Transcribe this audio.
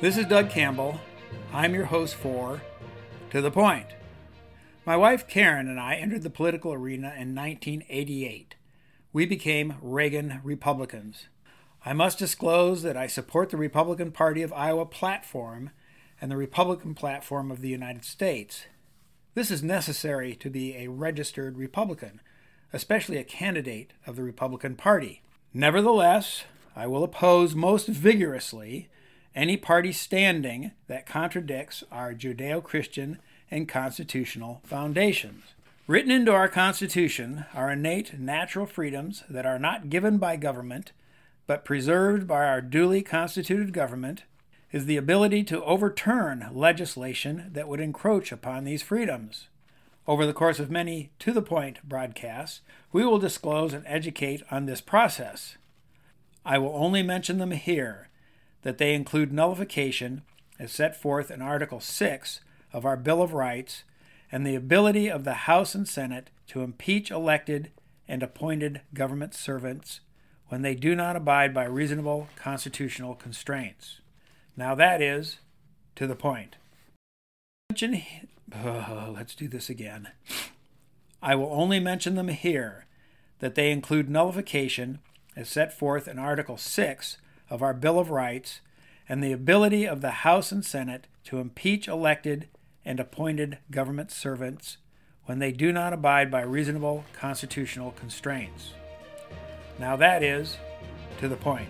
This is Doug Campbell. I'm your host for To the Point. My wife Karen and I entered the political arena in 1988. We became Reagan Republicans. I must disclose that I support the Republican Party of Iowa platform and the Republican platform of the United States. This is necessary to be a registered Republican, especially a candidate of the Republican Party. Nevertheless, I will oppose most vigorously any party standing that contradicts our Judeo Christian and constitutional foundations. Written into our Constitution are innate natural freedoms that are not given by government, but preserved by our duly constituted government, is the ability to overturn legislation that would encroach upon these freedoms. Over the course of many to the point broadcasts, we will disclose and educate on this process. I will only mention them here that they include nullification as set forth in Article 6 of our Bill of Rights and the ability of the House and Senate to impeach elected and appointed government servants when they do not abide by reasonable constitutional constraints. Now that is to the point. Oh, let's do this again. I will only mention them here that they include nullification as set forth in Article 6 of our Bill of Rights and the ability of the House and Senate to impeach elected and appointed government servants when they do not abide by reasonable constitutional constraints. Now that is to the point.